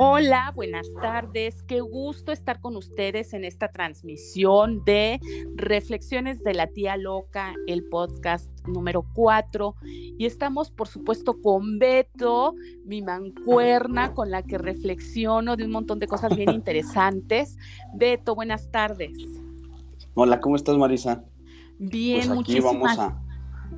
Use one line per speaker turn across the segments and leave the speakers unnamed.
Hola, buenas tardes. Qué gusto estar con ustedes en esta transmisión de Reflexiones de la Tía Loca, el podcast número 4. Y estamos, por supuesto, con Beto, mi mancuerna, con la que reflexiono de un montón de cosas bien interesantes. Beto, buenas tardes.
Hola, ¿cómo estás, Marisa?
Bien,
pues aquí vamos a,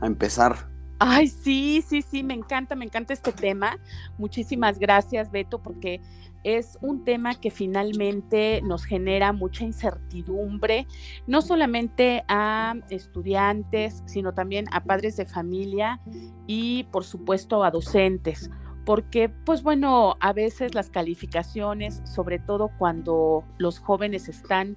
a empezar
Ay, sí, sí, sí, me encanta, me encanta este tema. Muchísimas gracias, Beto, porque es un tema que finalmente nos genera mucha incertidumbre, no solamente a estudiantes, sino también a padres de familia y, por supuesto, a docentes porque pues bueno, a veces las calificaciones, sobre todo cuando los jóvenes están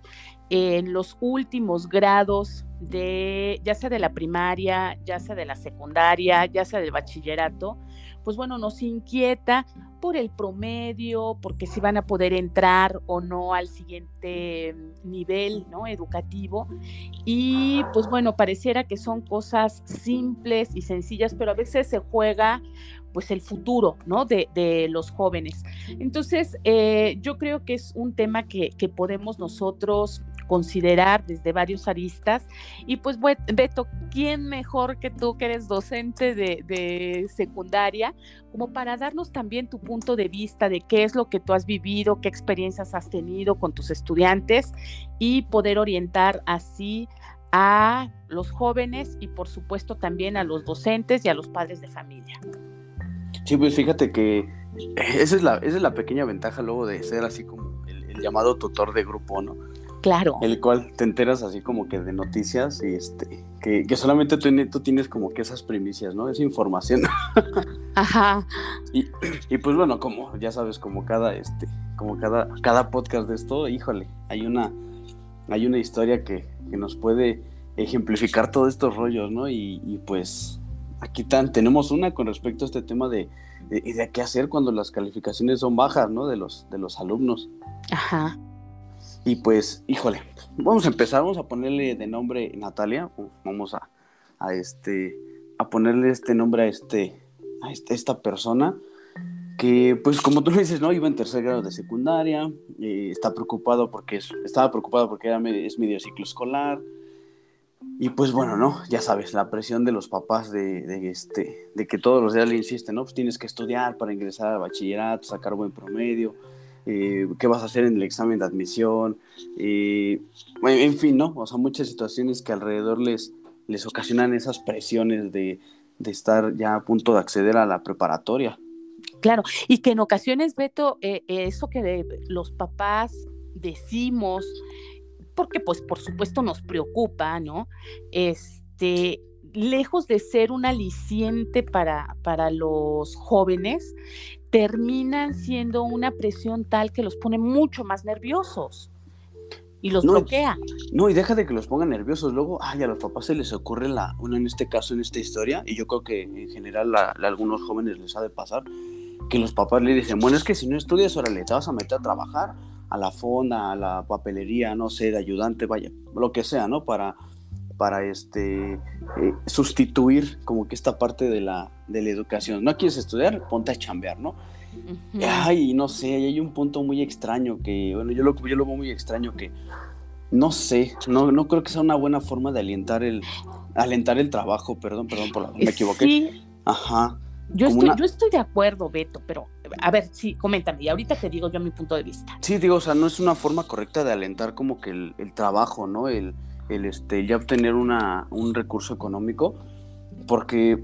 en los últimos grados de, ya sea de la primaria, ya sea de la secundaria, ya sea del bachillerato, pues bueno, nos inquieta por el promedio, porque si van a poder entrar o no al siguiente nivel ¿no? educativo. Y pues bueno, pareciera que son cosas simples y sencillas, pero a veces se juega pues el futuro, ¿no? De, de los jóvenes. Entonces, eh, yo creo que es un tema que, que podemos nosotros considerar desde varios aristas. Y pues, Beto, ¿quién mejor que tú que eres docente de, secundaria como para darnos también tu punto de vista de qué es lo que tú has vivido, qué experiencias has tenido con tus estudiantes y poder orientar así a los jóvenes y por supuesto también a los docentes y a los padres de familia?
Sí, pues fíjate que esa es la, esa es la pequeña ventaja luego de ser así como el llamado tutor de grupo, ¿no?
Claro.
El cual te enteras así como que de noticias y este, que, solamente tú, tienes como que esas primicias, ¿no? Esa información.
Ajá.
Y, pues bueno, como ya sabes, como cada, este, como cada, cada podcast de esto, híjole, hay una, hay una historia que, nos puede ejemplificar todos estos rollos, ¿no? Y, pues aquí tan, tenemos una con respecto a este tema de, de, de, qué hacer cuando las calificaciones son bajas, ¿no? De los, de los alumnos.
Ajá.
Y pues, híjole, vamos a empezar, vamos a ponerle de nombre Natalia, vamos a, a este, a ponerle este nombre a este, a este, esta persona que, pues, como tú dices, ¿no? Iba en tercer grado de secundaria, eh, está preocupado porque estaba preocupado porque era es medio ciclo escolar, y pues bueno, ¿no? Ya sabes, la presión de los papás de, de, este, de que todos los días le insisten, ¿no? Pues tienes que estudiar para ingresar al bachillerato, sacar buen promedio, eh, qué vas a hacer en el examen de admisión, eh, en fin, ¿no? O sea, muchas situaciones que alrededor les, les ocasionan esas presiones de, estar ya a punto de acceder a la preparatoria.
Claro, y que en ocasiones, Beto, eh, eso que los papás decimos, porque pues por supuesto nos preocupa, ¿no? Este, lejos de ser un aliciente para, para los jóvenes, terminan siendo una presión tal que los pone mucho más nerviosos y los bloquea.
No, y deja de que los pongan nerviosos. Luego, ay, a los papás se les ocurre la, uno en este caso, en esta historia, y yo creo que en general a, algunos jóvenes les ha de pasar, que los papás le dicen, bueno, es que si no estudias, órale, te vas a meter a trabajar a la fonda, a la papelería, no sé, de ayudante, vaya, lo que sea, ¿no? Para, para este, eh, sustituir como que esta parte de la, de la educación. No quieres estudiar, ponte a chambear, ¿no? Ay, no sé, hay un punto muy extraño que, bueno, yo lo, yo lo veo muy extraño que, no sé, no, no creo que sea una buena forma de alentar el, alentar el trabajo, perdón, perdón, por la, me equivoqué.
Sí.
Ajá.
Yo estoy, yo estoy de acuerdo, Beto, pero a ver, sí, coméntame, y ahorita te digo yo mi punto de vista.
Sí, digo, o sea, no es una forma correcta de alentar como que el, el trabajo, ¿no? El, el este, ya obtener una, un recurso económico, porque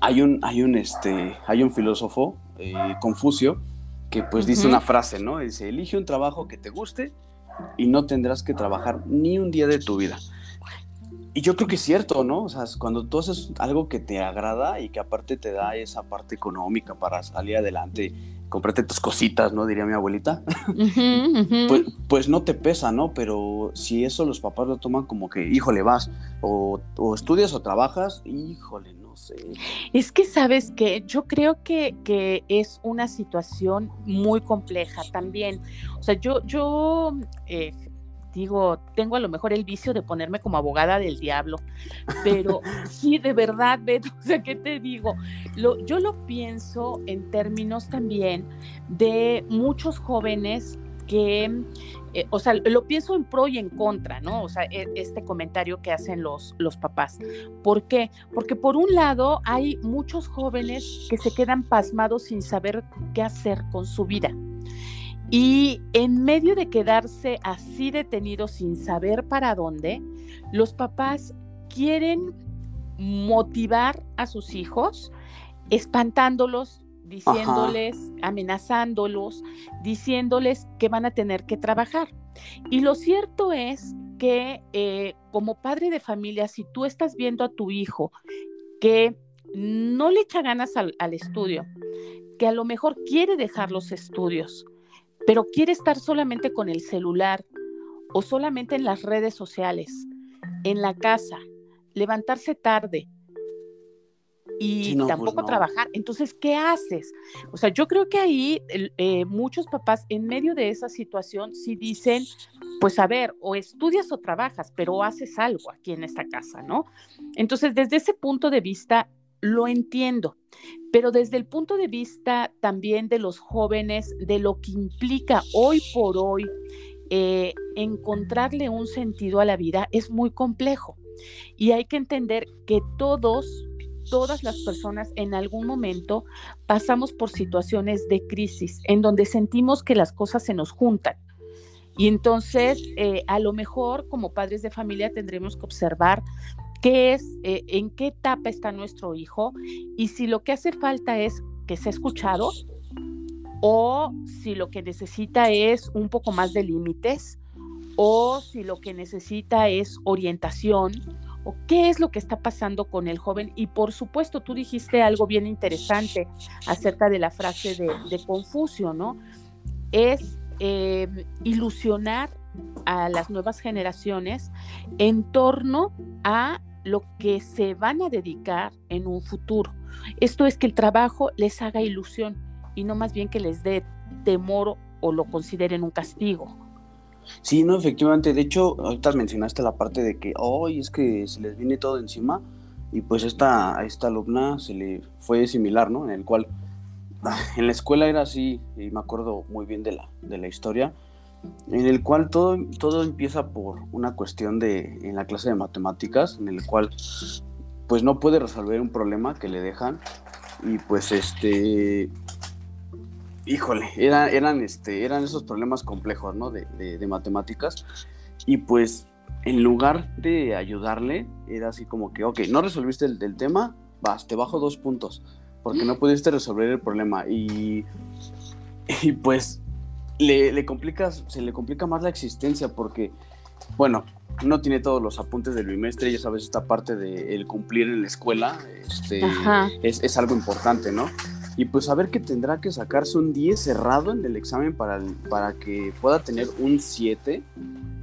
hay un, hay un, este, hay un filósofo, eh, Confucio, que pues dice una frase, ¿no? Dice, elige un trabajo que te guste y no tendrás que trabajar ni un día de tu vida. Y yo creo que es cierto, ¿no? O sea, cuando tú haces algo que te agrada y que aparte te da esa parte económica para salir adelante comprate tus cositas, ¿no? Diría mi abuelita. Pues, pues, no te pesa, ¿no? Pero si eso los papás lo toman como que, híjole, vas, o, estudias o trabajas, híjole, no sé.
Es que, ¿sabes que Yo creo que, que, es una situación muy compleja también. O sea, yo, yo eh, digo, tengo a lo mejor el vicio de ponerme como abogada del diablo, pero sí, de verdad, Beto, o sea, ¿qué te digo? Lo, yo lo pienso en términos también de muchos jóvenes que, eh, o sea, lo pienso en pro y en contra, ¿no? O sea, e, este comentario que hacen los, los papás. ¿Por qué? Porque por un lado hay muchos jóvenes que se quedan pasmados sin saber qué hacer con su vida. Y en medio de quedarse así detenidos sin saber para dónde, los papás quieren motivar a sus hijos, espantándolos, diciéndoles, amenazándolos, diciéndoles que van a tener que trabajar. Y lo cierto es que eh, como padre de familia, si tú estás viendo a tu hijo que no le echa ganas al, al estudio, que a lo mejor quiere dejar los estudios, pero quiere estar solamente con el celular o solamente en las redes sociales, en la casa, levantarse tarde, y pues tampoco trabajar. Entonces, ¿qué haces? O sea, yo creo que ahí eh, muchos papás en medio de esa situación sí dicen, pues a ver, o estudias o trabajas, pero haces algo aquí en esta casa, ¿no? Entonces, desde ese punto de vista, lo entiendo, pero desde el punto de vista también de los jóvenes, de lo que implica hoy por hoy eh, encontrarle un sentido a la vida, es muy complejo. Y hay que entender que todos todas las personas en algún momento pasamos por situaciones de crisis en donde sentimos que las cosas se nos juntan. Y entonces, eh, a lo mejor como padres de familia tendremos que observar qué es, eh, en qué etapa está nuestro hijo y si lo que hace falta es que sea escuchado o si lo que necesita es un poco más de límites o si lo que necesita es orientación o qué es lo que está pasando con el joven. Y por supuesto, tú dijiste algo bien interesante acerca de la frase de, Confucio, ¿no? Es eh, ilusionar a las nuevas generaciones en torno a lo que se van a dedicar en un futuro. Esto es que el trabajo les haga ilusión y no más bien que les dé temor o lo consideren un castigo.
Sí, no, efectivamente. De hecho, ahorita mencionaste la parte de que hoy es que se les viene todo encima. Y pues esta, a esta alumna se le fue similar, ¿no? En el cual en la escuela era así, y me acuerdo muy bien de la, de la historia, en el cual todo, todo empieza por una cuestión de, en la clase de matemáticas, en el cual pues no puede resolver un problema que le dejan y pues este híjole, eran, este, eran esos problemas complejos, ¿no? De, matemáticas. Y pues, en lugar de ayudarle, era así como que, ok, no resolviste el, tema, vas, te bajo dos puntos, porque no pudiste resolver el problema. Y, y pues, le, le complicas, se le complica más la existencia, porque, bueno, no tiene todos los apuntes del bimestre, ya sabes, esta parte de el cumplir en la escuela este, es, es, algo importante, ¿no? y pues a ver que tendrá que sacarse un 10 cerrado en el examen para, para que pueda tener un 7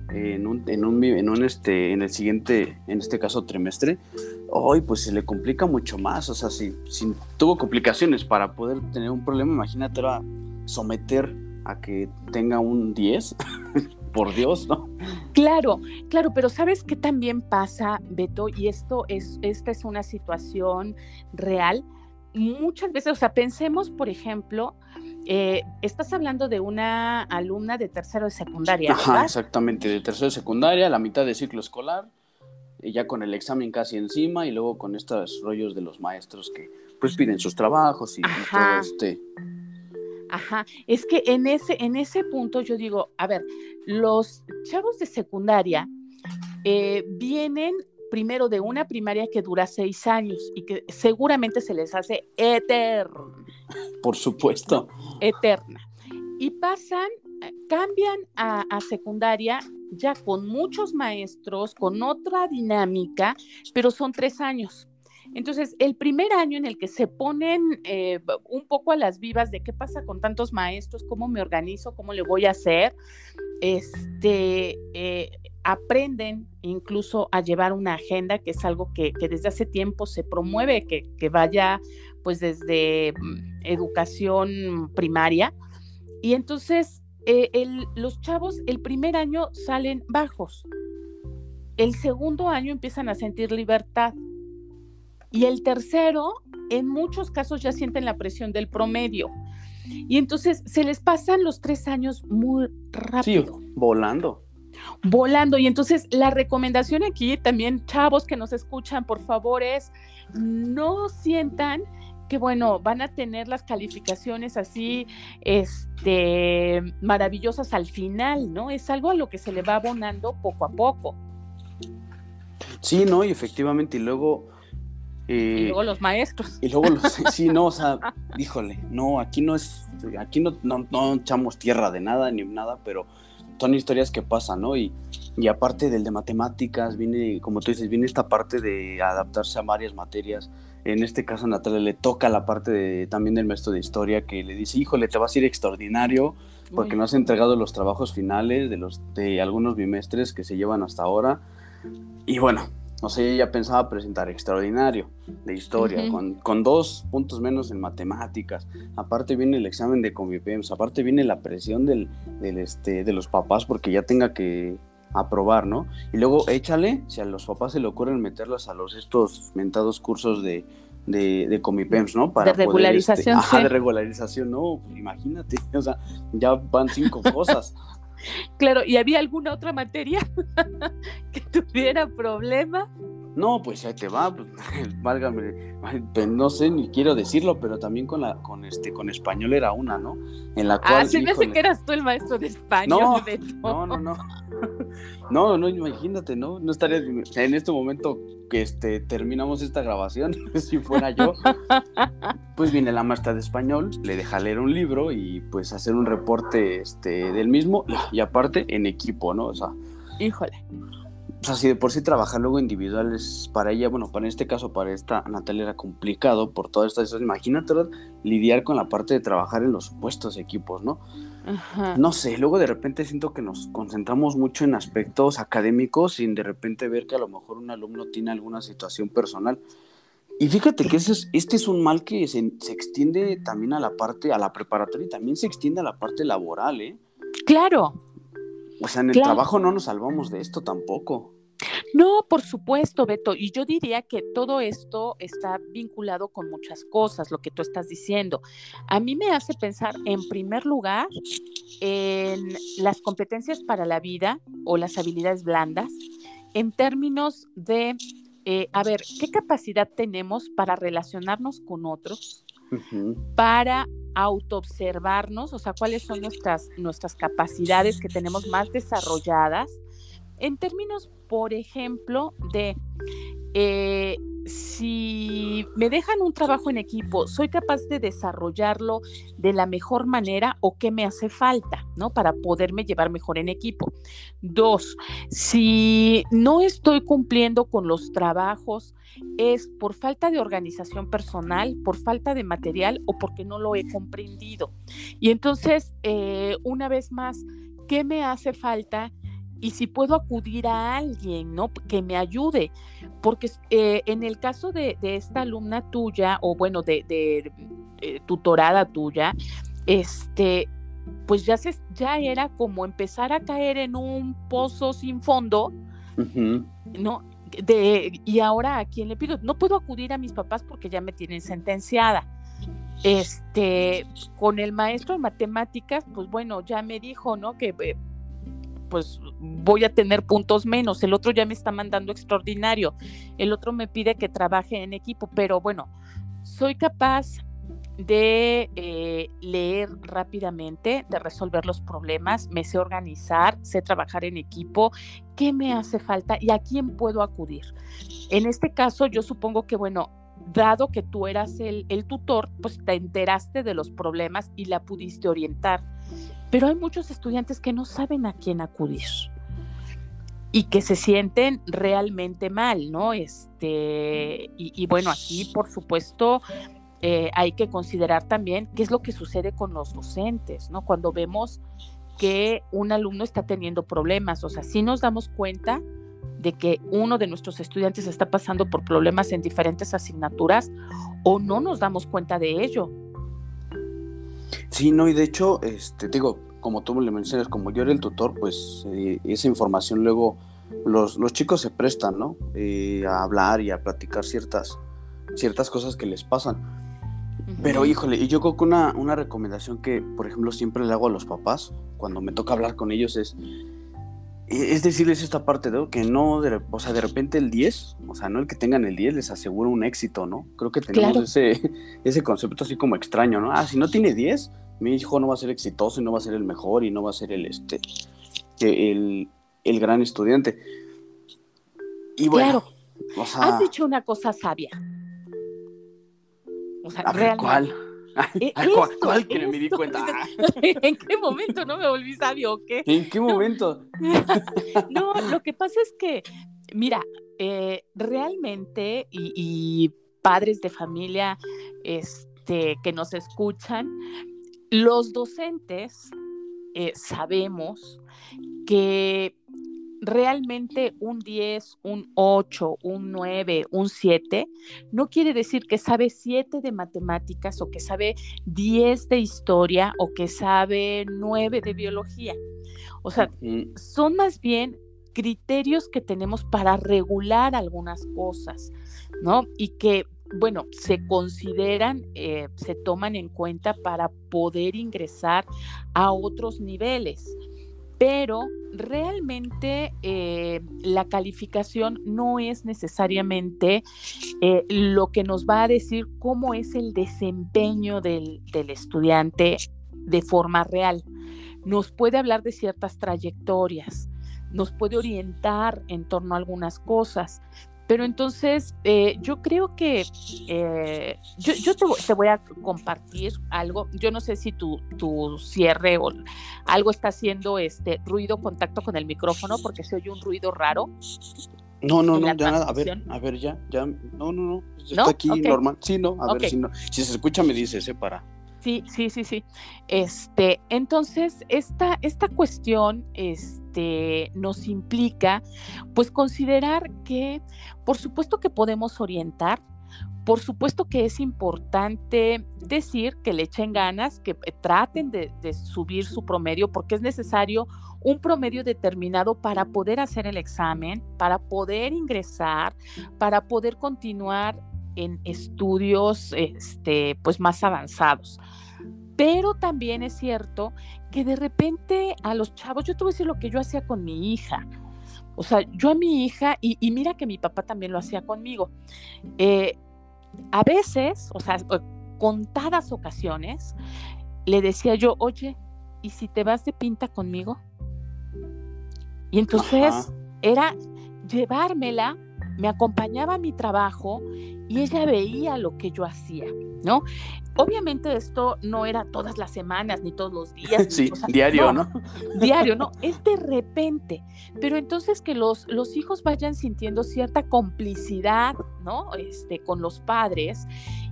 en un, en un, en un este, en el siguiente, en este caso trimestre, hoy pues se le complica mucho más, o sea, si, si tuvo complicaciones para poder tener un problema, imagínate a someter a que tenga un 10, por Dios, ¿no?
Claro, claro, pero ¿sabes qué también pasa, Beto? Y esto es, esta es una situación real muchas veces, o sea, pensemos, por ejemplo, eh, estás hablando de una alumna de tercero de secundaria.
Ajá, exactamente, de tercero de secundaria, la mitad de ciclo escolar, ya con el examen casi encima y luego con estos rollos de los maestros que pues piden sus trabajos y, todo este.
Ajá, es que en ese, en ese punto yo digo, a ver, los chavos de secundaria eh, vienen primero de una primaria que dura seis años y que seguramente se les hace eterna.
Por supuesto.
Eterna. Y pasan, cambian a, secundaria ya con muchos maestros, con otra dinámica, pero son tres años. Entonces, el primer año en el que se ponen eh, un poco a las vivas de qué pasa con tantos maestros, cómo me organizo, cómo le voy a hacer, este, eh, aprenden incluso a llevar una agenda, que es algo que, desde hace tiempo se promueve, que, vaya pues desde mm, educación primaria. Y entonces eh, los chavos el primer año salen bajos, el segundo año empiezan a sentir libertad y el tercero, en muchos casos ya sienten la presión del promedio. Y entonces se les pasan los tres años muy rápido.
Sí, volando.
Volando. Y entonces la recomendación aquí también, chavos que nos escuchan, por favor, es no sientan que bueno, van a tener las calificaciones así, este, maravillosas al final, ¿no? Es algo a lo que se le va abonando poco a poco.
Sí, no, y efectivamente, y luego
y luego los maestros.
Y luego los, sí, no, o sea, híjole, no, aquí no es, aquí no, no, echamos tierra de nada ni nada, pero son historias que pasan, ¿no? Y, y aparte del de matemáticas, viene, como tú dices, viene esta parte de adaptarse a varias materias. En este caso, a Natalia le toca la parte de, también del maestro de historia que le dice, híjole, te vas a ir extraordinario porque no has entregado los trabajos finales de, los, de algunos bimestres que se llevan hasta ahora. Y bueno, no sé, ella pensaba presentar extraordinario de historia, con, dos puntos menos en matemáticas. Aparte viene el examen de convivencia, aparte viene la presión del, este, de los papás porque ya tenga que aprobar, ¿no? Y luego échale, si a los papás se le ocurren meterlas a los estos mentados cursos de, de, de Comipems, ¿no?
Para de este, regularización.
ajá, de regularización, no, imagínate, o sea, ya van cinco cosas.
Claro, ¿y había alguna otra materia que tuviera problema?
No, pues ahí te va, pues, válgame, pues, no sé ni quiero decirlo, pero también con la, con este, con español era una, ¿no?
En la cual. Ah, se me hace que eras tú el maestro de español.
No, no, no, no, no, no, imagínate, ¿no? No estaría en este momento que este, terminamos esta grabación, si fuera yo, pues viene la maestra de español, le deja leer un libro y pues hacer un reporte este, del mismo y aparte en equipo, ¿no? O sea,
híjole
o sea, si de por sí trabajar luego individuales para ella, bueno, para este caso, para esta Natalia era complicado por todas estas cosas. Imagínate lidiar con la parte de trabajar en los supuestos equipos, ¿no? No sé, luego de repente siento que nos concentramos mucho en aspectos académicos sin de repente ver que a lo mejor un alumno tiene alguna situación personal. Y fíjate que ese es, este es un mal que se, se extiende también a la parte, a la preparatoria y también se extiende a la parte laboral, ¿eh?
Claro,
o sea, en el trabajo no nos salvamos de esto tampoco.
No, por supuesto, Beto. Y yo diría que todo esto está vinculado con muchas cosas, lo que tú estás diciendo. A mí me hace pensar, en primer lugar, en las competencias para la vida o las habilidades blandas, en términos de, eh, a ver, ¿qué capacidad tenemos para relacionarnos con otros? Para autoobservarnos, o sea, cuáles son nuestras, nuestras capacidades que tenemos más desarrolladas, en términos, por ejemplo, de eh, si me dejan un trabajo en equipo, ¿soy capaz de desarrollarlo de la mejor manera o qué me hace falta, ¿no? Para poderme llevar mejor en equipo. Dos, si no estoy cumpliendo con los trabajos, ¿es por falta de organización personal, por falta de material o porque no lo he comprendido? Y entonces, eh, una vez más, ¿qué me hace falta? Y si puedo acudir a alguien, ¿no? Que me ayude, porque eh, en el caso de, esta alumna tuya, o bueno, de, eh, tutorada tuya, este, pues ya, se, ya era como empezar a caer en un pozo sin fondo, ¿no? De, y ahora a quién le pido, no puedo acudir a mis papás porque ya me tienen sentenciada. Este, con el maestro de matemáticas, pues bueno, ya me dijo, ¿no? Que eh, pues voy a tener puntos menos, el otro ya me está mandando extraordinario, el otro me pide que trabaje en equipo, pero bueno, soy capaz de eh, leer rápidamente, de resolver los problemas, me sé organizar, sé trabajar en equipo, qué me hace falta y a quién puedo acudir. En este caso, yo supongo que, bueno, dado que tú eras el, el tutor, pues te enteraste de los problemas y la pudiste orientar pero hay muchos estudiantes que no saben a quién acudir y que se sienten realmente mal, ¿no? Este, y, bueno, aquí por supuesto eh, hay que considerar también qué es lo que sucede con los docentes, ¿no? Cuando vemos que un alumno está teniendo problemas, o sea, si nos damos cuenta de que uno de nuestros estudiantes está pasando por problemas en diferentes asignaturas o no nos damos cuenta de ello.
Sí, no, y de hecho, este, digo, como tú le mencionas, como yo era el tutor, pues eh, esa información luego los, los, chicos se prestan, ¿no? Eh, a hablar y a platicar ciertas, ciertas cosas que les pasan. Pero híjole, y yo creo que una, una recomendación que, por ejemplo, siempre le hago a los papás cuando me toca hablar con ellos es, es decirles esta parte, de Que no, de, o sea, de repente el 10, o sea, no el que tengan el 10 les asegura un éxito, ¿no? Creo que tenemos ese, ese concepto así como extraño, ¿no? Ah, si no tiene 10, mi hijo no va a ser exitoso y no va a ser el mejor y no va a ser el, este, el, el gran estudiante.
Y bueno, claro. has dicho una cosa sabia.
O sea, ¿cuál?
E
¿Cuál, que me di cuenta?
¿En qué momento no me volví sabio o qué?
¿En qué momento?
no, lo que pasa es que, mira, eh, realmente, y, padres de familia este, que nos escuchan, los docentes eh, sabemos que realmente un 10, un 8, un 9, un 7, no quiere decir que sabe 7 de matemáticas o que sabe 10 de historia o que sabe 9 de biología. O sea, son más bien criterios que tenemos para regular algunas cosas, ¿no? Y que, bueno, se consideran, eh, se toman en cuenta para poder ingresar a otros niveles pero realmente eh, la calificación no es necesariamente eh, lo que nos va a decir cómo es el desempeño del, del estudiante de forma real. Nos puede hablar de ciertas trayectorias, nos puede orientar en torno a algunas cosas, pero entonces, eh, yo creo que eh, yo, te, voy a compartir algo. Yo no sé si tu, tu, cierre o algo está haciendo este ruido, contacto con el micrófono, porque se oye un ruido raro.
No, no, no, ya nada. A ver, a ver, ya, ya. No, no, no. Está aquí normal. Sí, no, a ver si no. Si se escucha, me dice, se para.
Sí, sí, sí, sí. Este, entonces, esta, esta cuestión este, nos implica, pues, considerar que, por supuesto que podemos orientar, por supuesto que es importante decir que le echen ganas, que eh, traten de, de, subir su promedio, porque es necesario un promedio determinado para poder hacer el examen, para poder ingresar, para poder continuar en estudios este, pues más avanzados. Pero también es cierto que de repente a los chavos, yo te voy a decir lo que yo hacía con mi hija. O sea, yo a mi hija, y, mira que mi papá también lo hacía conmigo, eh, a veces, o sea, contadas ocasiones, le decía yo, oye, ¿y si te vas de pinta conmigo? Y entonces era llevármela me acompañaba a mi trabajo y ella veía lo que yo hacía, ¿no? Obviamente esto no era todas las semanas ni todos los días.
Sí, diario, ¿no?
Diario, ¿no? Es de repente. Pero entonces que los, los hijos vayan sintiendo cierta complicidad, ¿no? Este, con los padres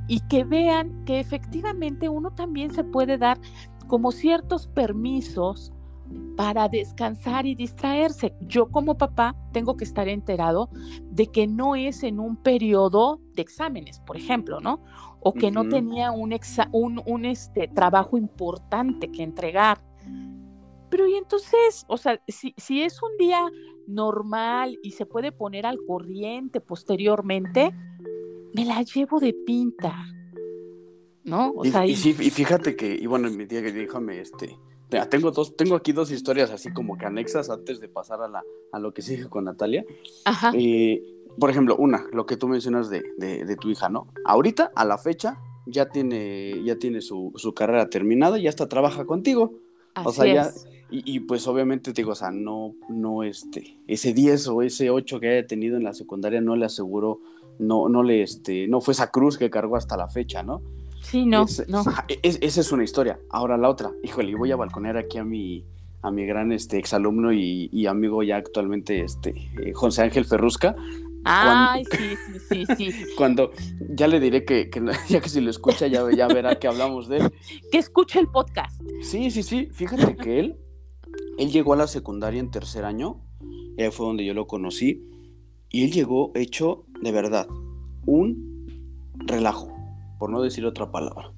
y que vean que efectivamente uno también se puede dar como ciertos permisos para descansar y distraerse. Yo como papá tengo que estar enterado de que no es en un periodo de exámenes, por ejemplo, ¿no? O que no tenía un, un, este, trabajo importante que entregar. Pero y entonces, o sea, si, si es un día normal y se puede poner al corriente posteriormente, me la llevo de pinta. ¿No?
O sea, y, y, fíjate que, y bueno, mi tía que déjame este, tengo, dos, tengo aquí dos historias así como que anexas antes de pasar a, la, a lo que sigue con Natalia.
Ajá.
Eh, por ejemplo, una, lo que tú mencionas de, de, tu hija, ¿no? Ahorita, a la fecha, ya tiene, ya tiene su, su carrera terminada y hasta trabaja contigo.
Así o sea, ya,
y, pues obviamente te digo, o sea, no, no este, ese 10 o ese 8 que haya tenido en la secundaria no le aseguró, no, no le, este, no fue esa cruz que cargó hasta la fecha, ¿no?
Sí, no, no.
esa es una historia. Ahora la otra, híjole, voy a balconear aquí a mi, a mi gran este, exalumno y, y amigo ya actualmente, este, eh, José Ángel Ferrusca.
Ay, sí, sí, sí, sí.
Cuando ya le diré que, ya que si lo escucha ya, ya verá que hablamos de él.
Que escuche el podcast.
Sí, sí, sí. Fíjate que él, él llegó a la secundaria en tercer año, eh, fue donde yo lo conocí, y él llegó hecho de verdad un relajo por no decir otra palabra.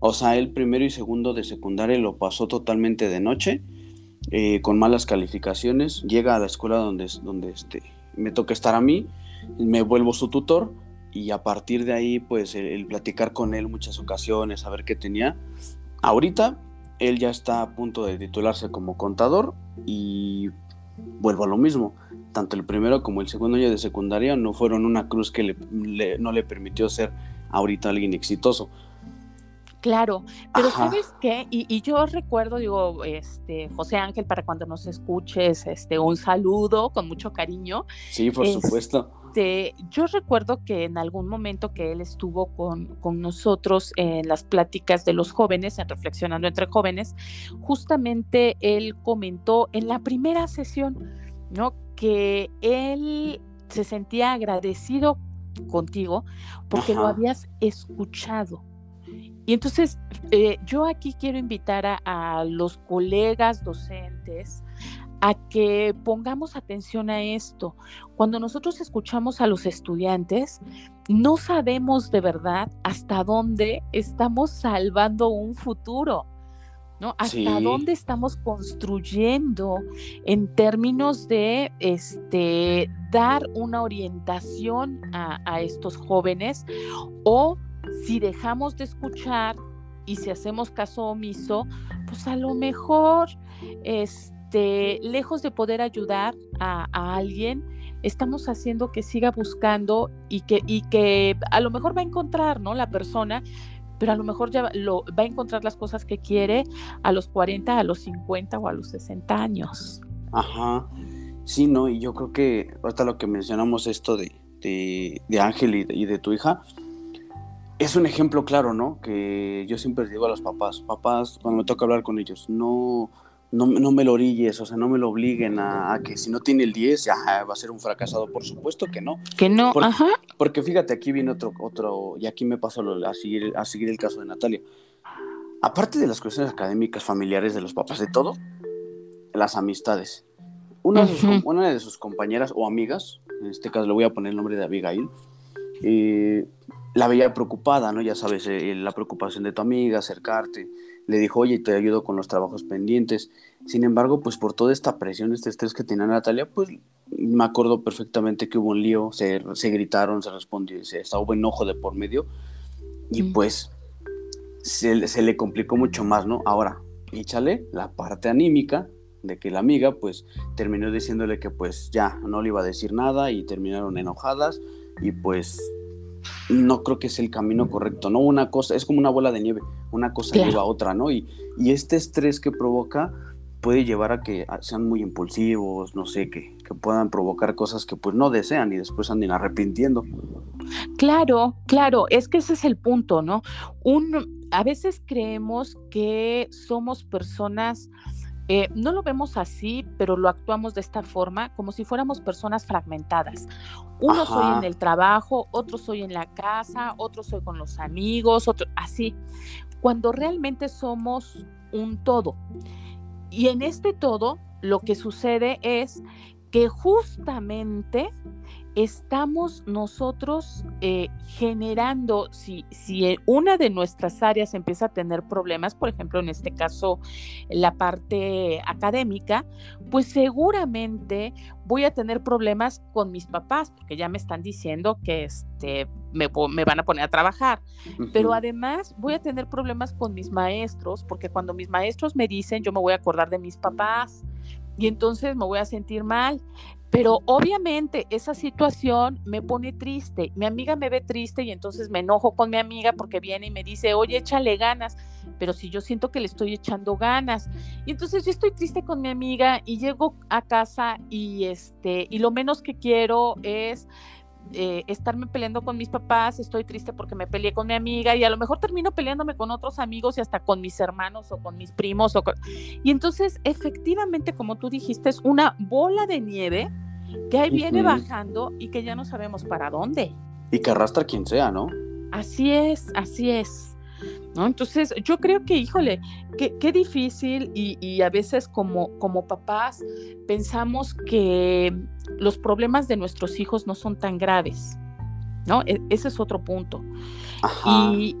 O sea, el primero y segundo de secundaria lo pasó totalmente de noche, eh, con malas calificaciones. Llega a la escuela donde, donde este, me toca estar a mí, me vuelvo su tutor y a partir de ahí, pues el, platicar con él muchas ocasiones, saber qué tenía. Ahorita él ya está a punto de titularse como contador y vuelvo a lo mismo. Tanto el primero como el segundo año de secundaria no fueron una cruz que no le permitió ser ahorita alguien exitoso.
Claro, pero ¿sabes qué? Y, yo recuerdo, digo, este, José Ángel, para cuando nos escuches, este, un saludo con mucho cariño.
Sí, por supuesto.
Este, yo recuerdo que en algún momento que él estuvo con, con nosotros en las pláticas de los jóvenes, en Reflexionando entre Jóvenes, justamente él comentó en la primera sesión, ¿no? Que él se sentía agradecido contigo porque lo habías escuchado y entonces eh, yo aquí quiero invitar a, los colegas docentes a que pongamos atención a esto. Cuando nosotros escuchamos a los estudiantes, no sabemos de verdad hasta dónde estamos salvando un futuro. ¿No? Hasta dónde estamos construyendo en términos de este, dar una orientación a, a estos jóvenes o si dejamos de escuchar y si hacemos caso omiso, pues a lo mejor, este, lejos de poder ayudar a, alguien, estamos haciendo que siga buscando y que, y que a lo mejor va a encontrar, ¿no? La persona, pero a lo mejor ya lo, va a encontrar las cosas que quiere a los 40, a los 50 o a los 60 años.
Ajá. Sí, no, y yo creo que ahorita lo que mencionamos esto de, de, Ángel y y de tu hija, es un ejemplo claro, ¿no? Que yo siempre digo a los papás, papás, cuando me toca hablar con ellos, no, no, me lo orilles, o sea, no me lo obliguen a, que si no tiene el 10, ya va a ser un fracasado. Por supuesto que no.
Que no, ajá.
Porque fíjate, aquí viene otro, otro, y aquí me pasó a seguir, a seguir el caso de Natalia. Aparte de las cuestiones académicas, familiares de los papás, de todo, las amistades. Una, de sus, una de sus compañeras o amigas, en este caso le voy a poner el nombre de Abigail, eh, la veía preocupada, ¿no? Ya sabes, eh, la preocupación de tu amiga, acercarte. Le dijo, oye, te ayudo con los trabajos pendientes. Sin embargo, pues por toda esta presión, este estrés que tenía Natalia, pues me acuerdo perfectamente que hubo un lío, se, se gritaron, se respondió, se estaba enojo de por medio. Y pues se, se, le complicó mucho más, ¿no? Ahora, échale la parte anímica de que la amiga, pues terminó diciéndole que pues ya no le iba a decir nada y terminaron enojadas y pues no creo que es el camino correcto, ¿no? Una cosa, es como una bola de nieve, una cosa lleva a otra, ¿no? Y, y este estrés que provoca puede llevar a que sean muy impulsivos, no sé, que, que, puedan provocar cosas que pues no desean y después anden arrepintiendo.
Claro, claro, es que ese es el punto, ¿no? Un, a veces creemos que somos personas eh, no lo vemos así, pero lo actuamos de esta forma, como si fuéramos personas fragmentadas. Uno soy en el trabajo, otro soy en la casa, otro soy con los amigos, otro así. Cuando realmente somos un todo. Y en este todo, lo que sucede es que justamente estamos nosotros eh, generando, si, si una de nuestras áreas empieza a tener problemas, por ejemplo, en este caso la parte académica, pues seguramente voy a tener problemas con mis papás, porque ya me están diciendo que este, me, van a poner a trabajar. Pero además voy a tener problemas con mis maestros, porque cuando mis maestros me dicen, yo me voy a acordar de mis papás y entonces me voy a sentir mal. Pero obviamente esa situación me pone triste. Mi amiga me ve triste y entonces me enojo con mi amiga porque viene y me dice, oye, échale ganas. Pero si yo siento que le estoy echando ganas. Y entonces yo estoy triste con mi amiga y llego a casa y este, y lo menos que quiero es eh, estarme peleando con mis papás, estoy triste porque me peleé con mi amiga y a lo mejor termino peleándome con otros amigos y hasta con mis hermanos o con mis primos. O Y entonces, efectivamente, como tú dijiste, es una bola de nieve que ahí viene bajando y que ya no sabemos para dónde.
Y que arrastra quien sea, ¿no?
Así es, así es. ¿No? Entonces, yo creo que, híjole, qué, difícil y, a veces como, como papás pensamos que los problemas de nuestros hijos no son tan graves, ¿no? E, ese es otro punto. Y,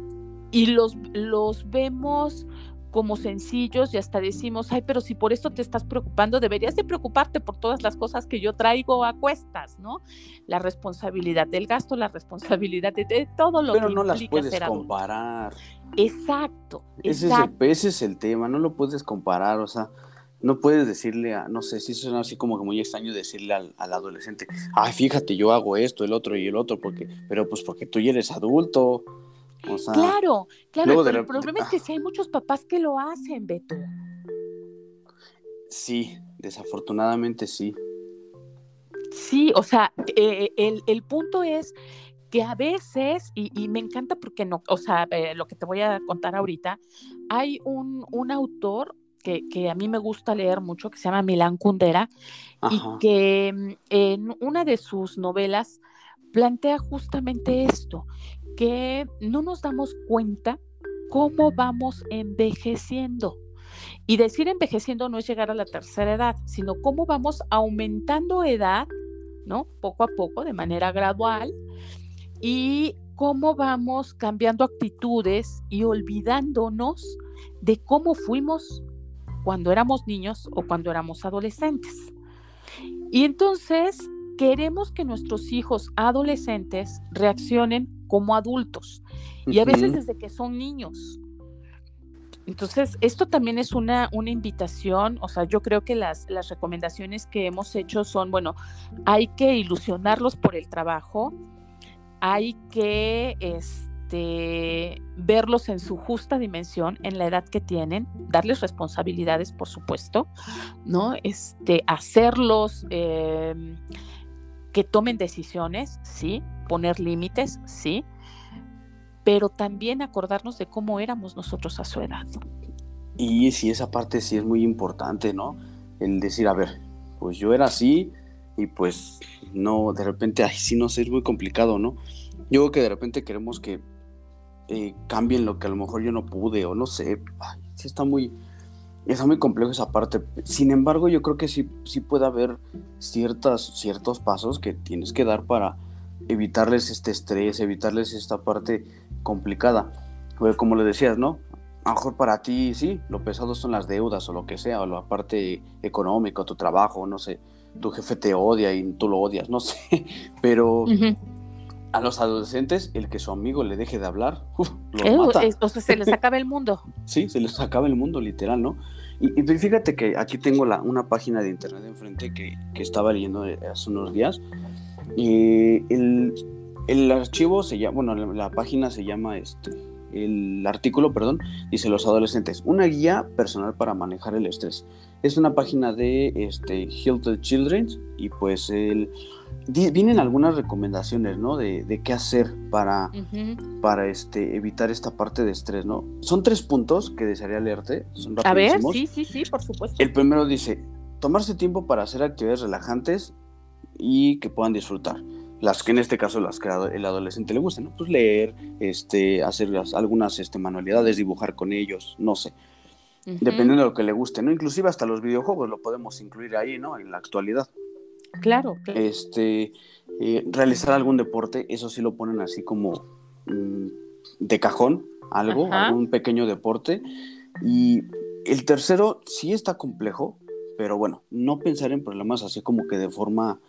y los, los vemos como sencillos y hasta decimos, ay, pero si por esto te estás preocupando, deberías de preocuparte por todas las cosas que yo traigo a cuestas, ¿no? La responsabilidad del gasto, la responsabilidad de, todo lo
pero
que
no las puedes comparar.
Exacto,
ese,
exacto.
Es el, ese es el tema, no lo puedes comparar, o sea, no puedes decirle a, no sé, si suena así como que muy extraño decirle al, al, adolescente, ay, fíjate, yo hago esto, el otro y el otro, porque, pero pues porque tú ya eres adulto
claro, claro, pero el problema es que sí hay muchos papás que lo hacen, Beto.
Sí, desafortunadamente sí.
Sí, o sea, eh, el, punto es que a veces, y, me encanta porque no, o sea, eh, lo que te voy a contar ahorita, hay un, un autor que, que, a mí me gusta leer mucho, que se llama Milán Kundera, y que mm, en una de sus novelas plantea justamente esto, que no nos damos cuenta cómo vamos envejeciendo. Y decir envejeciendo no es llegar a la tercera edad, sino cómo vamos aumentando edad, ¿no? Poco a poco, de manera gradual, y cómo vamos cambiando actitudes y olvidándonos de cómo fuimos cuando éramos niños o cuando éramos adolescentes. Y entonces queremos que nuestros hijos adolescentes reaccionen como adultos y a veces desde que son niños. Entonces, esto también es una, una invitación, o sea, yo creo que las, las recomendaciones que hemos hecho son, bueno, hay que ilusionarlos por el trabajo, hay que este, verlos en su justa dimensión, en la edad que tienen, darles responsabilidades, por supuesto, ¿no? Este, hacerlos em, que tomen decisiones, sí, poner límites, sí, pero también acordarnos de cómo éramos nosotros a su edad.
Y sí, esa parte sí es muy importante, ¿no? El decir, a ver, pues yo era así y pues no, de repente, ay, sí, no sé, es muy complicado, ¿no? Yo creo que de repente queremos que eh, cambien lo que a lo mejor yo no pude o no sé, sí está muy, está muy complejo esa parte. Sin embargo, yo creo que sí, sí puede haber ciertas, ciertos pasos que tienes que dar para evitarles este estrés, evitarles esta parte complicada. Como le decías, ¿no? A lo mejor para ti sí, lo pesado son las deudas o lo que sea, o la parte económica, tu trabajo, no sé, tu jefe te odia y tú lo odias, no sé, pero a los adolescentes el que su amigo le deje de hablar, uf,
lo mata. o sea, se les acaba el mundo.
sí, se les acaba el mundo, literal, ¿no? Y, y fíjate que aquí tengo la, una página de internet enfrente que, que estaba leyendo hace unos días y el, el archivo se llama, bueno, la, página se llama este, el artículo, perdón, dice los adolescentes, una guía personal para manejar el estrés. Es una página de este, Hilton Children y pues el, vienen algunas recomendaciones, ¿no? De, de qué hacer para, para este, evitar esta parte de estrés, ¿no? Son tres puntos que desearía leerte. Son
A ver, sí, sí, sí, por supuesto.
El primero dice, tomarse tiempo para hacer actividades relajantes y que puedan disfrutar. Las que en este caso las que el adolescente le guste, ¿no? Pues leer, este, hacer algunas este, manualidades, dibujar con ellos, no sé. Dependiendo de lo que le guste, ¿no? Inclusive hasta los videojuegos lo podemos incluir ahí, ¿no? En la actualidad.
Claro.
Este, eh, realizar algún deporte, eso sí lo ponen así como mm, de cajón, algo, algún pequeño deporte. Y el tercero sí está complejo, pero bueno, no pensar en problemas así como que de forma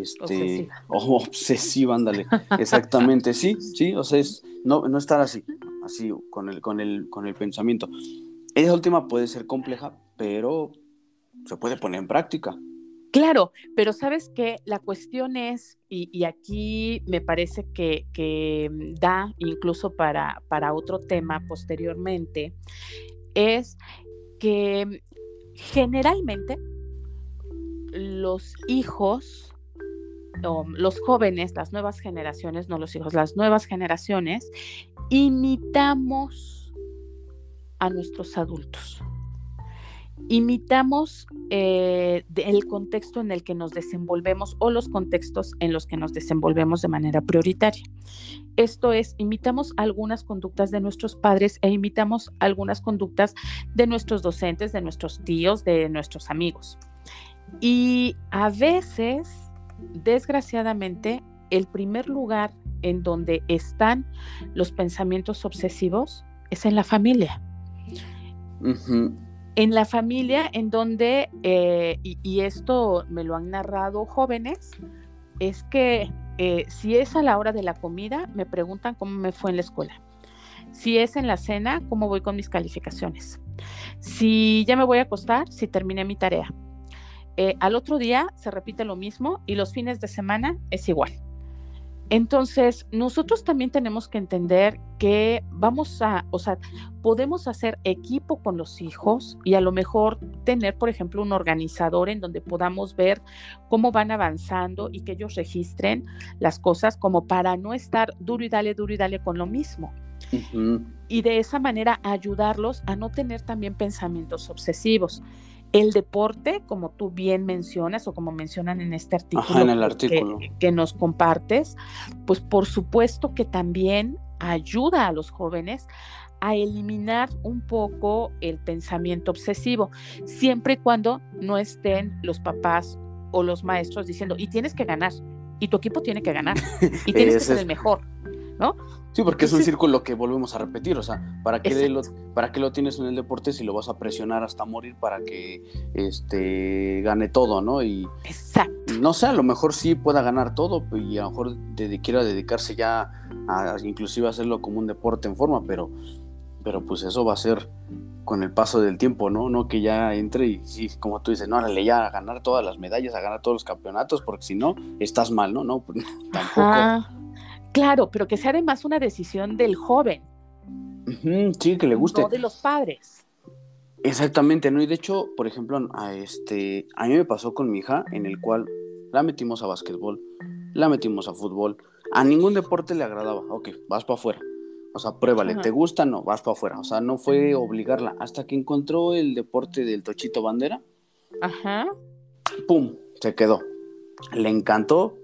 este, obsesiva. obsesiva, ándale. Exactamente, sí, sí, o sea, es no, no estar así, así con el, con el, con el pensamiento. Esa última puede ser compleja, pero se puede poner en práctica.
Claro, pero sabes que la cuestión es, y, aquí me parece que, que, da incluso para, para otro tema posteriormente, es que generalmente los hijos los jóvenes, las nuevas generaciones, no los hijos, las nuevas generaciones, imitamos a nuestros adultos. Imitamos eh, el contexto en el que nos desenvolvemos o los contextos en los que nos desenvolvemos de manera prioritaria. Esto es, imitamos algunas conductas de nuestros padres e imitamos algunas conductas de nuestros docentes, de nuestros tíos, de nuestros amigos. Y a veces desgraciadamente, el primer lugar en donde están los pensamientos obsesivos es en la familia. En la familia en donde, eh, y, esto me lo han narrado jóvenes, es que eh, si es a la hora de la comida, me preguntan cómo me fue en la escuela. Si es en la cena, cómo voy con mis calificaciones. Si ya me voy a acostar, si terminé mi tarea. Eh, al otro día se repite lo mismo y los fines de semana es igual. Entonces, nosotros también tenemos que entender que vamos a, o sea, podemos hacer equipo con los hijos y a lo mejor tener, por ejemplo, un organizador en donde podamos ver cómo van avanzando y que ellos registren las cosas como para no estar duro y dale, duro y dale con lo mismo. Y de esa manera ayudarlos a no tener también pensamientos obsesivos. El deporte, como tú bien mencionas o como mencionan en este artículo,
en el artículo.
Que, nos compartes, pues por supuesto que también ayuda a los jóvenes a eliminar un poco el pensamiento obsesivo, siempre y cuando no estén los papás o los maestros diciendo, y tienes que ganar, y tu equipo tiene que ganar, y tienes que ser el mejor. ¿No?
Sí, porque es un círculo que volvemos a repetir, o sea, ¿para qué, lo, ¿para qué lo tienes en el deporte si lo vas a presionar hasta morir para que este, gane todo, ¿no? Y,
Exacto.
No sé, a lo mejor sí pueda ganar todo y a lo mejor quiera dedicarse ya a inclusive hacerlo como un deporte en forma, pero, pero pues eso va a ser con el paso del tiempo, ¿no? No que ya entre y sí, como tú dices, no, órale, ya a ganar todas las medallas, a ganar todos los campeonatos, porque si no, estás mal, ¿no? No, pues, tampoco.
Claro, pero que sea además una decisión del joven.
sí, que le guste.
No de los padres.
Exactamente, ¿no? Y de hecho, por ejemplo, a, este, a mí me pasó con mi hija, en el cual la metimos a básquetbol, la metimos a fútbol, a ningún deporte le agradaba. Ok, vas para afuera. O sea, pruébale, ¿te gusta? No, vas para afuera. O sea, no fue obligarla. Hasta que encontró el deporte del tochito bandera.
Ajá.
¡Pum! Se quedó. Le encantó,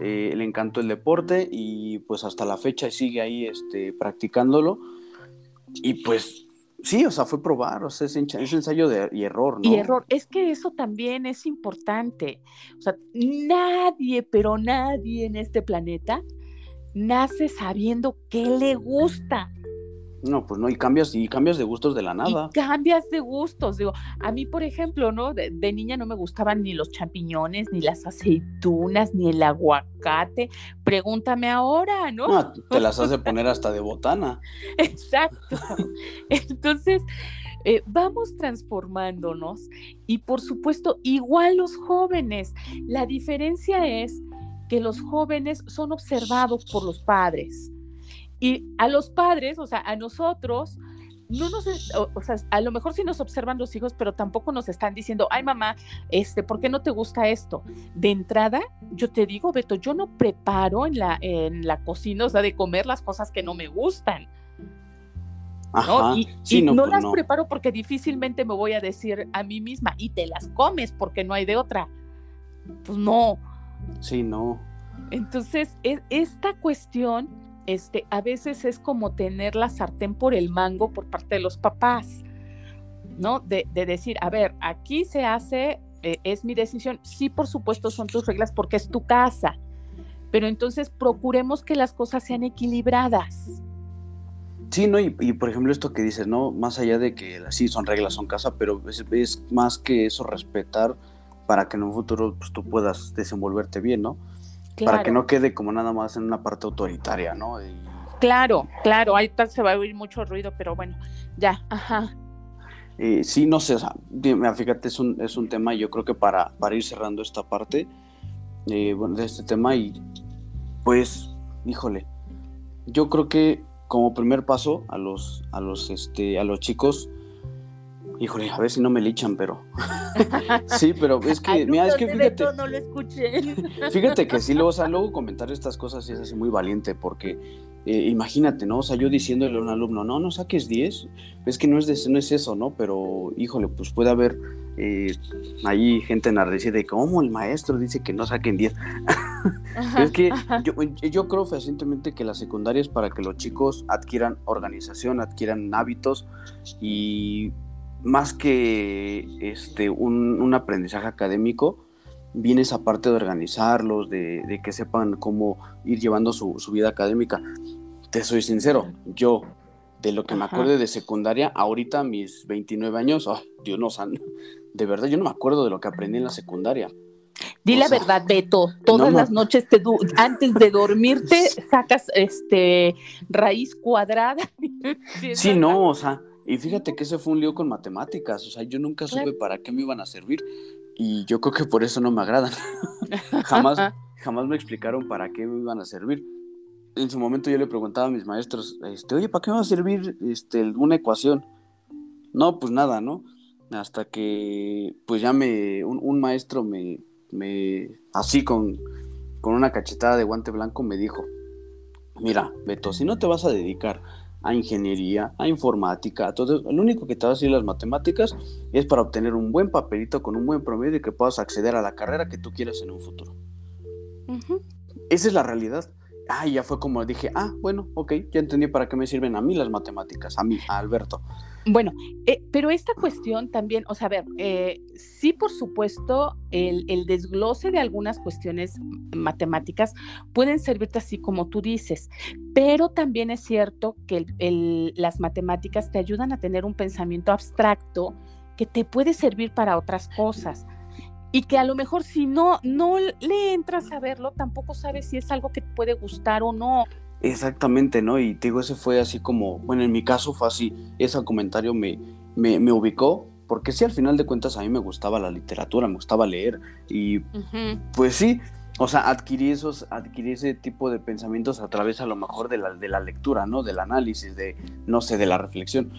eh, le encantó el deporte y pues hasta la fecha sigue ahí este, practicándolo. Y pues sí, o sea, fue probar, o sea, es, ensayo de, y error, ¿no?
Y error, es que eso también es importante. O sea, nadie, pero nadie en este planeta nace sabiendo qué le gusta.
No, pues no, y cambias, y cambias de gustos de la nada.
Y cambias de gustos. Digo, a mí, por ejemplo, ¿no? De, niña no me gustaban ni los champiñones, ni las aceitunas, ni el aguacate. Pregúntame ahora, ¿no? No,
te las hace poner hasta de botana.
Exacto. Entonces, eh, vamos transformándonos y por supuesto, igual los jóvenes. La diferencia es que los jóvenes son observados por los padres y a los padres, o sea, a nosotros, no nos, o, sea, a lo mejor sí nos observan los hijos, pero tampoco nos están diciendo, ay mamá, este, ¿por qué no te gusta esto? De entrada, yo te digo, Beto, yo no preparo en la, en la cocina, o sea, de comer las cosas que no me gustan. ¿no? Y, no, pues las preparo porque difícilmente me voy a decir a mí misma, y te las comes porque no hay de otra. Pues no.
Sí, no.
Entonces, e, esta cuestión este, a veces es como tener la sartén por el mango por parte de los papás, ¿no? De, decir, a ver, aquí se hace, eh, es mi decisión, sí, por supuesto son tus reglas porque es tu casa, pero entonces procuremos que las cosas sean equilibradas.
Sí, ¿no? Y, por ejemplo esto que dices, ¿no? Más allá de que sí son reglas, son casa, pero es, más que eso respetar para que en un futuro pues, tú puedas desenvolverte bien, ¿no? Para que no quede como nada más en una parte autoritaria, ¿no?
Claro, claro, ahí se va a oír mucho ruido, pero bueno, ya, ajá.
Eh, sí, no sé, o sea, fíjate, es un, es un tema, yo creo que para, para ir cerrando esta parte eh, bueno, de este tema y pues, híjole, yo creo que como primer paso a los, a los, este, a los chicos, Híjole, a ver si no me lichan, pero. sí, pero es que. mira, es que fíjate.
No lo escuché.
fíjate que sí, luego, o sea, luego comentar estas cosas es así muy valiente, porque eh, imagínate, ¿no? O sea, yo diciéndole a un alumno, no, no saques 10, es que no es, de, no es eso, ¿no? Pero, híjole, pues puede haber eh, ahí gente enardecida de cómo el maestro dice que no saquen 10. es que yo, yo, creo fehacientemente que la secundaria es para que los chicos adquieran organización, adquieran hábitos y más que este, un, aprendizaje académico, viene esa parte de organizarlos, de, que sepan cómo ir llevando su, vida académica. Te soy sincero, yo de lo que me acuerdo de secundaria, ahorita mis 29 años, oh, Dios no, de verdad yo no me acuerdo de lo que aprendí en la secundaria.
Di la verdad, Beto, todas las noches te antes de dormirte sacas este raíz cuadrada.
sí, no, o sea, y fíjate que ese fue un lío con matemáticas, o sea, yo nunca supe para qué me iban a servir y yo creo que por eso no me agradan. jamás, jamás me explicaron para qué me iban a servir. En su momento yo le preguntaba a mis maestros, este, oye, ¿para qué me va a servir este, una ecuación? No, pues nada, ¿no? Hasta que, pues ya me, un, maestro me, me, así con, con una cachetada de guante blanco me dijo, mira, Beto, si no te vas a dedicar a ingeniería, a informática, todo. Lo único que te va a decir las matemáticas es para obtener un buen papelito con un buen promedio y que puedas acceder a la carrera que tú quieras en un futuro. Esa es la realidad. Ah, ya fue como dije, ah, bueno, ok, ya entendí para qué me sirven a mí las matemáticas, a mí, a Alberto.
Bueno, eh, pero esta cuestión también, o sea, a ver, eh, sí, por supuesto, el, desglose de algunas cuestiones matemáticas pueden servirte así como tú dices, pero también es cierto que las matemáticas te ayudan a tener un pensamiento abstracto que te puede servir para otras cosas y que a lo mejor si no, no le entras a verlo, tampoco sabes si es algo que te puede gustar o no.
Exactamente, ¿no? Y te digo, ese fue así como, bueno, en mi caso fue así, ese comentario me, me, ubicó, porque sí, al final de cuentas a mí me gustaba la literatura, me gustaba leer, y pues sí, o sea, adquirí, esos, adquirí ese tipo de pensamientos a través a lo mejor de la, de la lectura, ¿no? Del análisis, de, no sé, de la reflexión.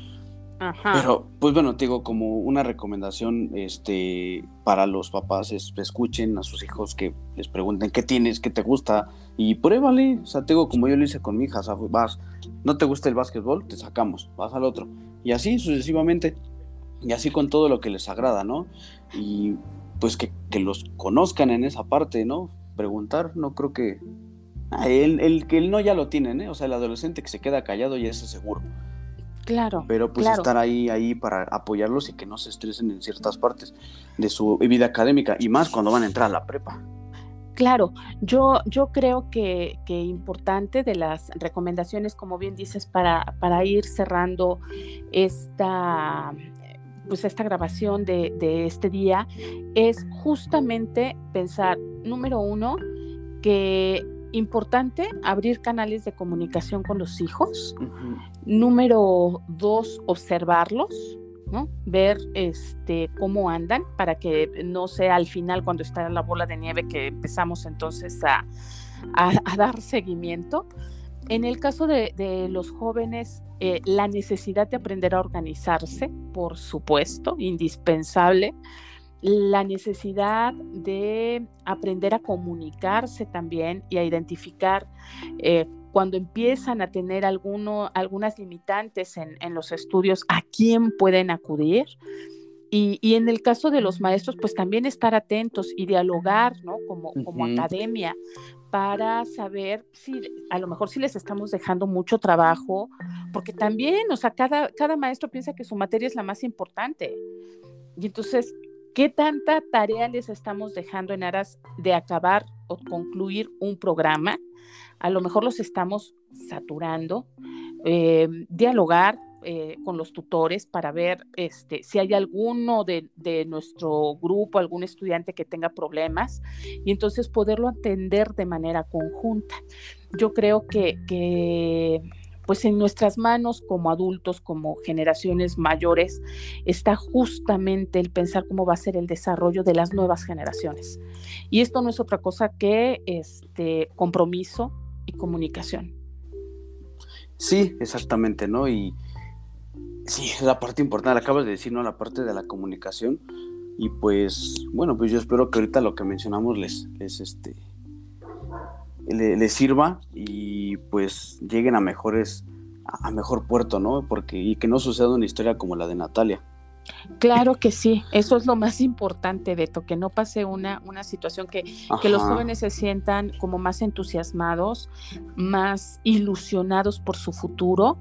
Pero, pues bueno, te digo, como una recomendación este, para los papás es escuchen a sus hijos que les pregunten qué tienes, qué te gusta y pruébale. O sea, te digo, como yo lo hice con mi hija, vas, no te gusta el básquetbol, te sacamos, vas al otro. Y así sucesivamente. Y así con todo lo que les agrada, ¿no? Y pues que, los conozcan en esa parte, ¿no? Preguntar, no creo que... Ah, el, el, que el no ya lo tienen, ¿eh? O sea, el adolescente que se queda callado ya es seguro.
Claro.
Pero pues estar ahí, ahí para apoyarlos y que no se estresen en ciertas partes de su vida académica y más cuando van a entrar a la prepa.
Claro, yo, yo creo que, que importante de las recomendaciones, como bien dices, para, para ir cerrando esta, pues esta grabación de, de este día, es justamente pensar, número uno, que importante abrir canales de comunicación con los hijos. Número dos, observarlos, ¿no? Ver este, cómo andan para que no sea al final cuando está la bola de nieve que empezamos entonces a, dar seguimiento. En el caso de, los jóvenes, eh, la necesidad de aprender a organizarse, por supuesto, indispensable la necesidad de aprender a comunicarse también y a identificar eh, cuando empiezan a tener alguno, algunas limitantes en, los estudios, a quién pueden acudir. Y, en el caso de los maestros, pues también estar atentos y dialogar, ¿no? Como, como academia, para saber si a lo mejor si les estamos dejando mucho trabajo, porque también, o sea, cada, cada maestro piensa que su materia es la más importante. Y entonces ¿Qué tanta tarea les estamos dejando en aras de acabar o concluir un programa? A lo mejor los estamos saturando. Eh, dialogar eh, con los tutores para ver este, si hay alguno de, nuestro grupo, algún estudiante que tenga problemas y entonces poderlo atender de manera conjunta. Yo creo que, que pues en nuestras manos como adultos, como generaciones mayores, está justamente el pensar cómo va a ser el desarrollo de las nuevas generaciones. Y esto no es otra cosa que este compromiso y comunicación.
Sí, exactamente, ¿no? Y sí, es la parte importante, acabas de decir, ¿no? La parte de la comunicación. Y pues, bueno, pues yo espero que ahorita lo que mencionamos les, les este, le, sirva y pues lleguen a mejores, a mejor puerto, ¿no? Porque, y que no suceda una historia como la de Natalia.
Claro que sí, eso es lo más importante, Beto, que no pase una, una situación que, que, los jóvenes se sientan como más entusiasmados, más ilusionados por su futuro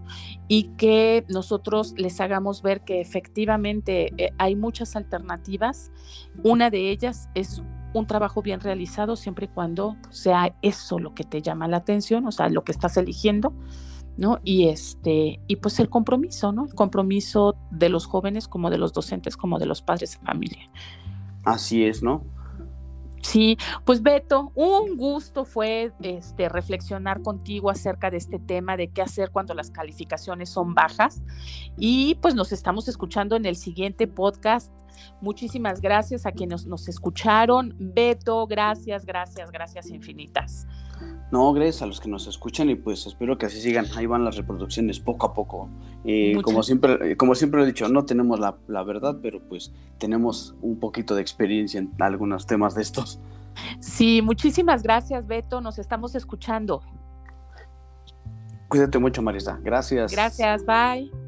y que nosotros les hagamos ver que efectivamente eh, hay muchas alternativas. Una de ellas es un trabajo bien realizado siempre y cuando sea eso lo que te llama la atención, o sea, lo que estás eligiendo, ¿no? Y este, y pues el compromiso, ¿no? El compromiso de los jóvenes como de los docentes, como de los padres de familia.
Así es, ¿no?
Sí, pues Beto, un gusto fue este, reflexionar contigo acerca de este tema de qué hacer cuando las calificaciones son bajas. Y pues nos estamos escuchando en el siguiente podcast. Muchísimas gracias a quienes nos escucharon. Beto, gracias, gracias, gracias infinitas.
No, gracias a los que nos escuchan y pues espero que así sigan. Ahí van las reproducciones poco a poco. Eh, como, siempre, como siempre he dicho, no tenemos la, la, verdad, pero pues tenemos un poquito de experiencia en algunos temas de estos.
Sí, muchísimas gracias, Beto. Nos estamos escuchando.
Cuídate mucho, Marisa. Gracias.
Gracias, bye.